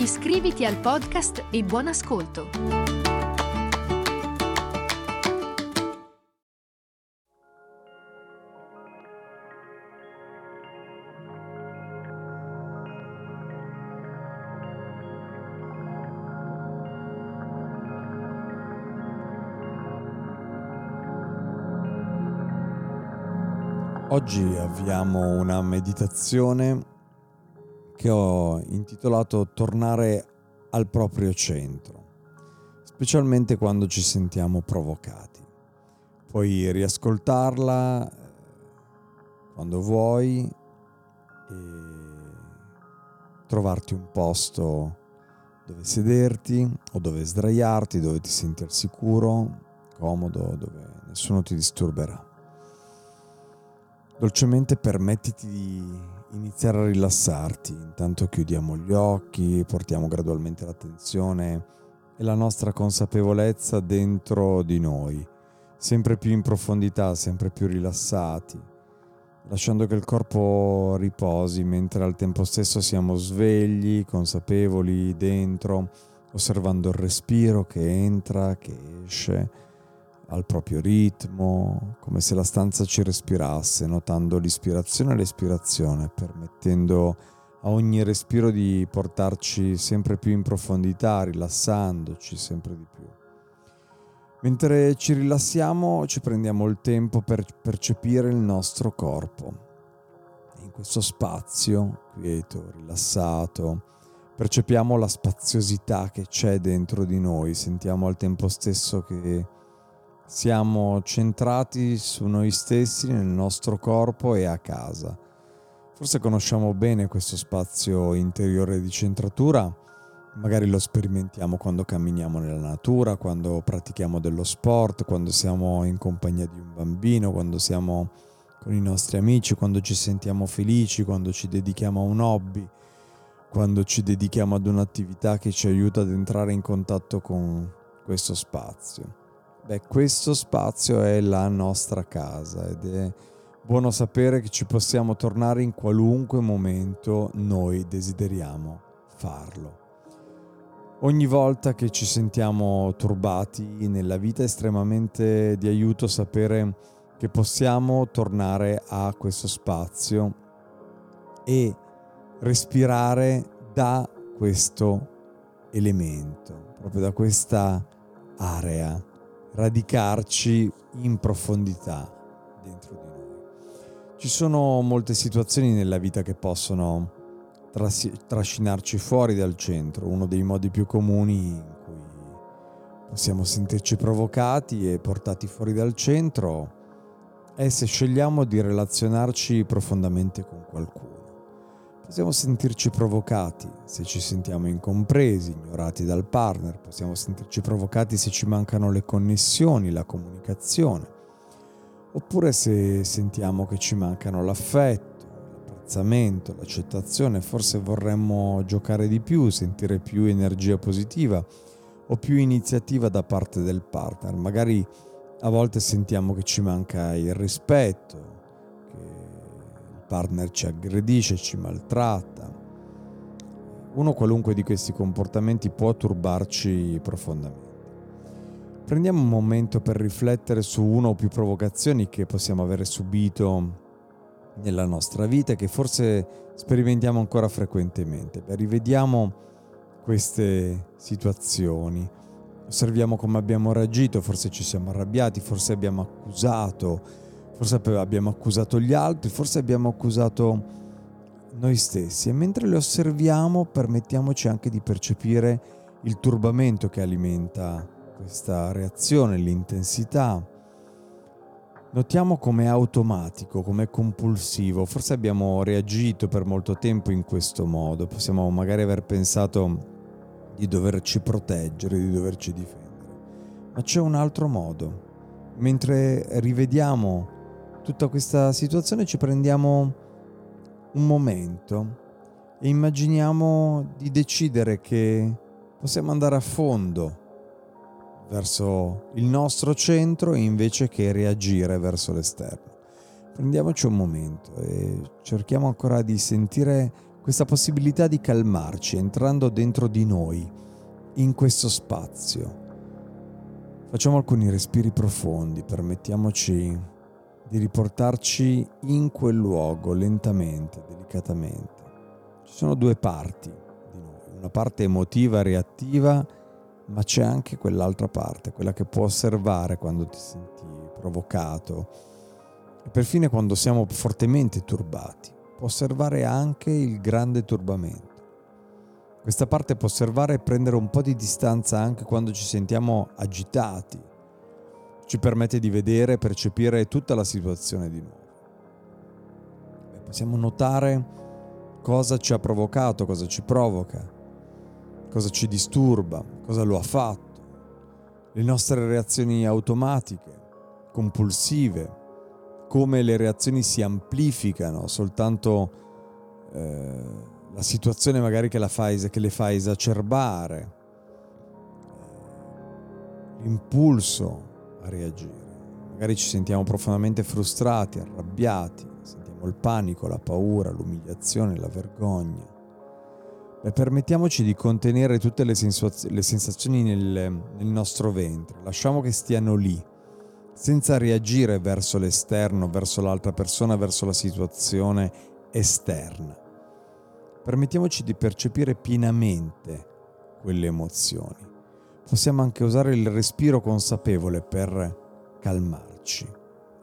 Iscriviti al podcast e buon ascolto! Oggi avviamo una meditazione che ho intitolato Tornare al proprio centro, specialmente quando ci sentiamo provocati. Puoi riascoltarla eh, quando vuoi e trovarti un posto dove sederti o dove sdraiarti, dove ti senti al sicuro, comodo, dove nessuno ti disturberà. Dolcemente permettiti di iniziare a rilassarti, intanto chiudiamo gli occhi, portiamo gradualmente l'attenzione e la nostra consapevolezza dentro di noi, sempre più in profondità, sempre più rilassati, lasciando che il corpo riposi mentre al tempo stesso siamo svegli, consapevoli dentro, osservando il respiro che entra, che esce al proprio ritmo, come se la stanza ci respirasse, notando l'ispirazione e l'espirazione, permettendo a ogni respiro di portarci sempre più in profondità, rilassandoci sempre di più. Mentre ci rilassiamo ci prendiamo il tempo per percepire il nostro corpo. In questo spazio, quieto, rilassato, percepiamo la spaziosità che c'è dentro di noi, sentiamo al tempo stesso che siamo centrati su noi stessi, nel nostro corpo e a casa. Forse conosciamo bene questo spazio interiore di centratura, magari lo sperimentiamo quando camminiamo nella natura, quando pratichiamo dello sport, quando siamo in compagnia di un bambino, quando siamo con i nostri amici, quando ci sentiamo felici, quando ci dedichiamo a un hobby, quando ci dedichiamo ad un'attività che ci aiuta ad entrare in contatto con questo spazio. Beh, questo spazio è la nostra casa ed è buono sapere che ci possiamo tornare in qualunque momento noi desideriamo farlo. Ogni volta che ci sentiamo turbati nella vita è estremamente di aiuto sapere che possiamo tornare a questo spazio e respirare da questo elemento, proprio da questa area radicarci in profondità dentro di noi. Ci sono molte situazioni nella vita che possono tras- trascinarci fuori dal centro. Uno dei modi più comuni in cui possiamo sentirci provocati e portati fuori dal centro è se scegliamo di relazionarci profondamente con qualcuno. Possiamo sentirci provocati se ci sentiamo incompresi, ignorati dal partner, possiamo sentirci provocati se ci mancano le connessioni, la comunicazione, oppure se sentiamo che ci mancano l'affetto, l'apprezzamento, l'accettazione, forse vorremmo giocare di più, sentire più energia positiva o più iniziativa da parte del partner. Magari a volte sentiamo che ci manca il rispetto, partner ci aggredisce, ci maltratta. Uno qualunque di questi comportamenti può turbarci profondamente. Prendiamo un momento per riflettere su una o più provocazioni che possiamo avere subito nella nostra vita e che forse sperimentiamo ancora frequentemente. Beh, rivediamo queste situazioni, osserviamo come abbiamo reagito, forse ci siamo arrabbiati, forse abbiamo accusato, forse abbiamo accusato gli altri, forse abbiamo accusato noi stessi e mentre le osserviamo permettiamoci anche di percepire il turbamento che alimenta questa reazione, l'intensità. Notiamo com'è automatico, com'è compulsivo, forse abbiamo reagito per molto tempo in questo modo, possiamo magari aver pensato di doverci proteggere, di doverci difendere. Ma c'è un altro modo. Mentre rivediamo tutta questa situazione ci prendiamo un momento e immaginiamo di decidere che possiamo andare a fondo verso il nostro centro invece che reagire verso l'esterno. Prendiamoci un momento e cerchiamo ancora di sentire questa possibilità di calmarci entrando dentro di noi, in questo spazio. Facciamo alcuni respiri profondi, permettiamoci di riportarci in quel luogo lentamente, delicatamente. Ci sono due parti di noi, una parte emotiva, reattiva, ma c'è anche quell'altra parte, quella che può osservare quando ti senti provocato e perfino quando siamo fortemente turbati può osservare anche il grande turbamento. Questa parte può osservare e prendere un po' di distanza anche quando ci sentiamo agitati. Ci permette di vedere e percepire tutta la situazione di nuovo. Possiamo notare cosa ci ha provocato, cosa ci provoca, cosa ci disturba, cosa lo ha fatto, le nostre reazioni automatiche, compulsive, come le reazioni si amplificano soltanto eh, la situazione magari che, fa, che le fa esacerbare, l'impulso a reagire. Magari ci sentiamo profondamente frustrati, arrabbiati, sentiamo il panico, la paura, l'umiliazione, la vergogna. Beh, permettiamoci di contenere tutte le, sensaz- le sensazioni nel, nel nostro ventre, lasciamo che stiano lì senza reagire verso l'esterno, verso l'altra persona, verso la situazione esterna. Permettiamoci di percepire pienamente quelle emozioni. Possiamo anche usare il respiro consapevole per calmarci.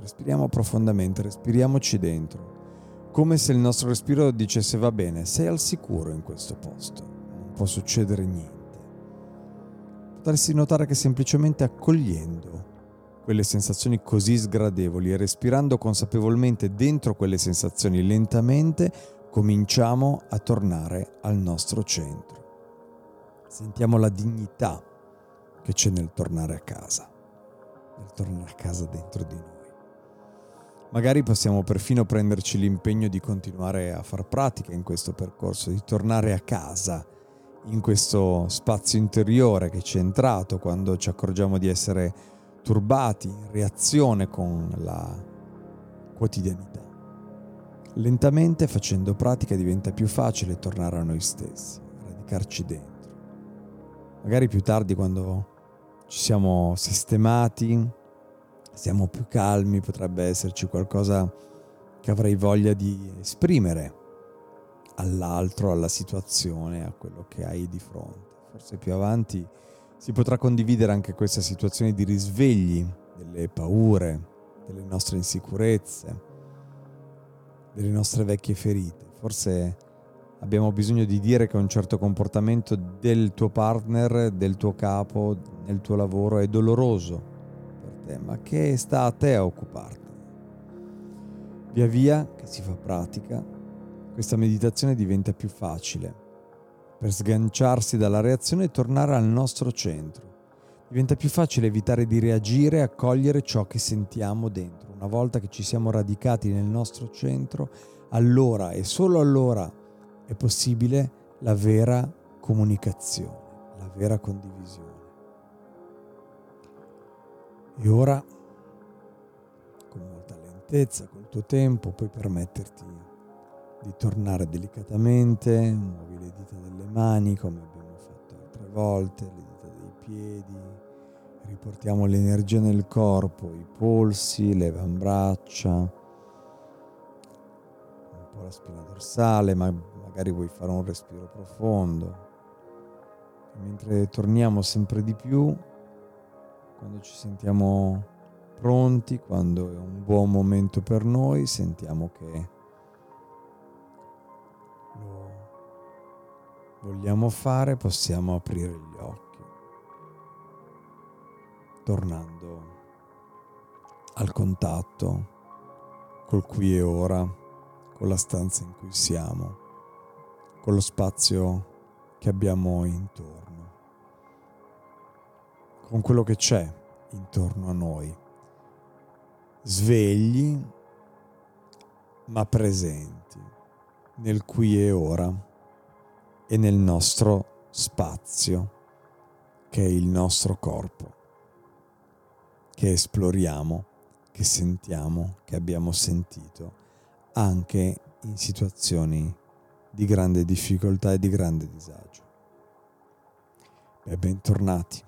Respiriamo profondamente, respiriamoci dentro, come se il nostro respiro dicesse va bene, sei al sicuro in questo posto, non può succedere niente. Potresti notare che semplicemente accogliendo quelle sensazioni così sgradevoli e respirando consapevolmente dentro quelle sensazioni lentamente cominciamo a tornare al nostro centro. Sentiamo la dignità che c'è nel tornare a casa, nel tornare a casa dentro di noi. Magari possiamo perfino prenderci l'impegno di continuare a far pratica in questo percorso, di tornare a casa, in questo spazio interiore che ci è entrato quando ci accorgiamo di essere turbati, in reazione con la quotidianità. Lentamente, facendo pratica, diventa più facile tornare a noi stessi, radicarci dentro. Magari più tardi, quando ci siamo sistemati, siamo più calmi, potrebbe esserci qualcosa che avrei voglia di esprimere all'altro, alla situazione, a quello che hai di fronte. Forse più avanti si potrà condividere anche questa situazione di risvegli delle paure, delle nostre insicurezze, delle nostre vecchie ferite. Forse abbiamo bisogno di dire che un certo comportamento del tuo partner, del tuo capo, nel tuo lavoro è doloroso per te, ma che sta a te a occuparti. Via via che si fa pratica, questa meditazione diventa più facile per sganciarsi dalla reazione e tornare al nostro centro. Diventa più facile evitare di reagire e accogliere ciò che sentiamo dentro. Una volta che ci siamo radicati nel nostro centro, allora e solo allora è possibile la vera comunicazione, la vera condivisione. E ora, con molta lentezza, col tuo tempo, puoi permetterti di tornare delicatamente, muovi le dita delle mani come abbiamo fatto altre volte, le dita dei piedi, riportiamo l'energia nel corpo, i polsi, le avambraccia, po' la spina dorsale, ma magari vuoi fare un respiro profondo. E mentre torniamo sempre di più, quando ci sentiamo pronti, quando è un buon momento per noi, sentiamo che vogliamo fare, possiamo aprire gli occhi, tornando al contatto col qui e ora, con la stanza in cui siamo, con lo spazio che abbiamo intorno, con quello che c'è intorno a noi, svegli ma presenti nel qui e ora e nel nostro spazio che è il nostro corpo, che esploriamo, che sentiamo, che abbiamo sentito anche in situazioni di grande difficoltà e di grande disagio. Beh, bentornati.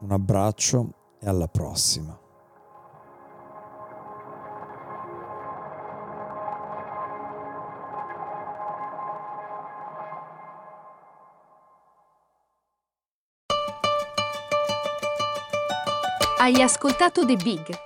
Un abbraccio e alla prossima. Hai ascoltato The Big